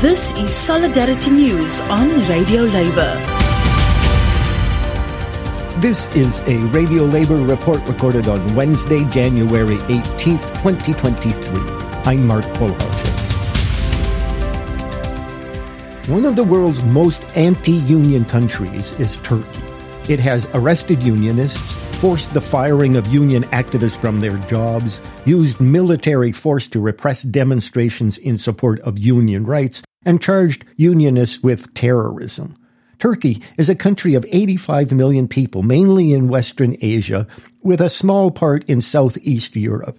This is Solidarity News on Radio Labour. This is a Radio Labour report recorded on Wednesday, January 18th, 2023. I'm Mark Polhausen. One of the world's most anti-union countries is Turkey. It has arrested unionists, forced the firing of union activists from their jobs, used military force to repress demonstrations in support of union rights, and charged unionists with terrorism. Turkey is a country of 85 million people, mainly in Western Asia, with a small part in Southeast Europe.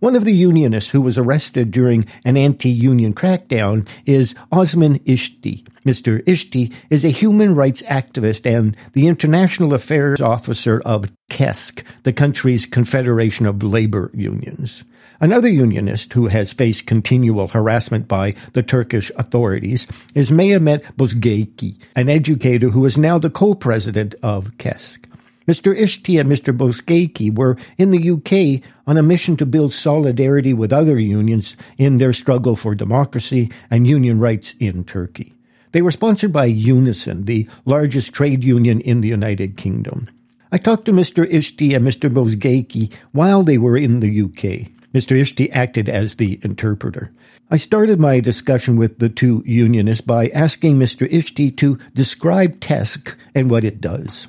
One of the unionists who was arrested during an anti-union crackdown is Osman İşçi. Mr. İşçi is a human rights activist and the international affairs officer of KESK, the country's confederation of labor unions. Another unionist who has faced continual harassment by the Turkish authorities is Mehmet Bozgeyik, an educator who is now the co-president of KESK. Mr. İşçi and Mr. Bozgeyik were in the UK on a mission to build solidarity with other unions in their struggle for democracy and union rights in Turkey. They were sponsored by Unison, the largest trade union in the United Kingdom. I talked to Mr. İşçi and Mr. Bozgeyik while they were in the UK. Mr. İşçi acted as the interpreter. I started my discussion with the two unionists by asking Mr. İşçi to describe KESK and what it does.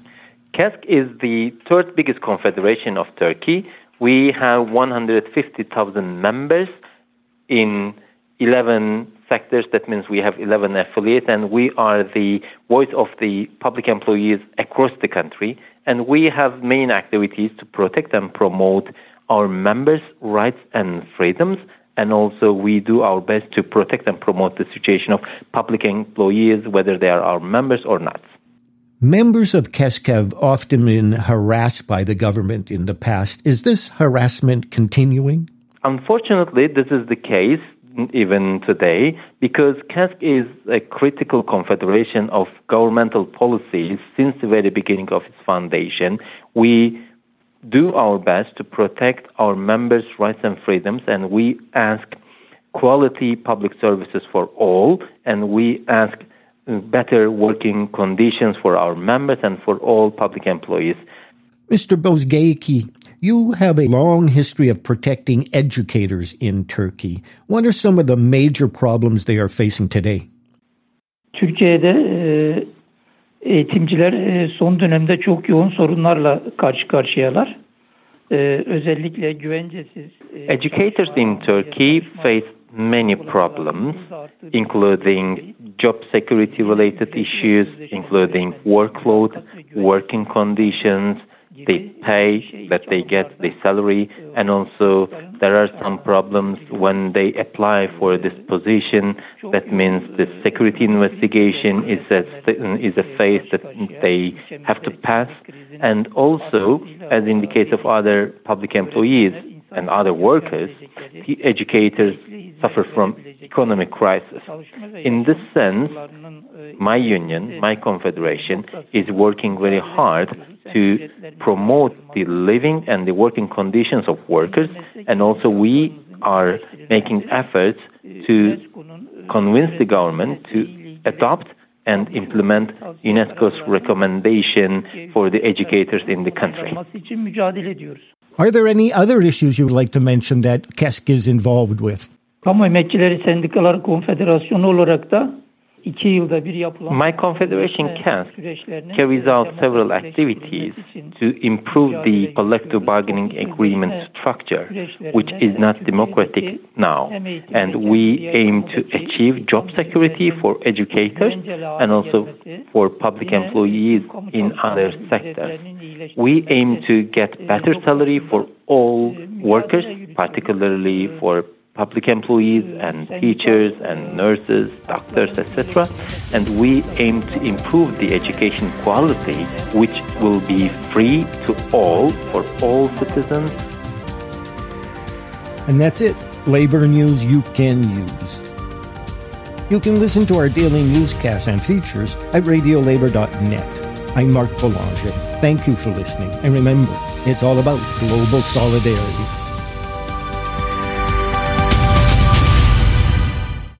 KESK is the third biggest confederation of Turkey. We have 150,000 members in 11 sectors. That means we have 11 affiliates, and we are the voice of the public employees across the country. And we have main activities to protect and promote our members' rights and freedoms. And also, we do our best to protect and promote the situation of public employees, whether they are our members or not. Members of KESK have often been harassed by the government in the past. Is this harassment continuing? Unfortunately, this is the case even today because KESK is a critical confederation of governmental policies since the very beginning of its foundation. We do our best to protect our members' rights and freedoms, and we ask quality public services for all, and we ask better working conditions for our members and for all public employees. Mr. Bozgeyik, you have a long history of protecting educators in Turkey. What are some of the major problems they are facing today? Türkiye'de eğitimciler son dönemde çok yoğun sorunlarla karşı karşıyalar. Özellikle güvencesiz. Educators in Turkey face many problems, including job security related issues, including workload, working conditions, the pay that they get, the salary, and also there are some problems when they apply for this position. That means the security investigation is a, is a phase that they have to pass. And also, as in the case of other public employees, and other workers, the educators suffer from economic crisis. In this sense, my union, my confederation, is working very hard to promote the living and the working conditions of workers, and also we are making efforts to convince the government to adopt and implement UNESCO's recommendation for the educators in the country. Are there any other issues you would like to mention that KESK is involved with? Kamu Emekçileri Sendikalar Konfederasyonu olarak da iki yılda bir yapılan My confederation KESK carries out several activities to improve the collective bargaining agreement structure, which is not democratic now. And we aim to achieve job security for educators and also for public employees in other sectors. We aim to get better salary for all workers, particularly for public employees and teachers and nurses, doctors, etc. And we aim to improve the education quality, which will be free to all for all citizens. And that's it. Labor news you can use. You can listen to our daily newscasts and features at radiolabor.net. I'm Mark Belanger. Thank you for listening. And remember, it's all about global solidarity.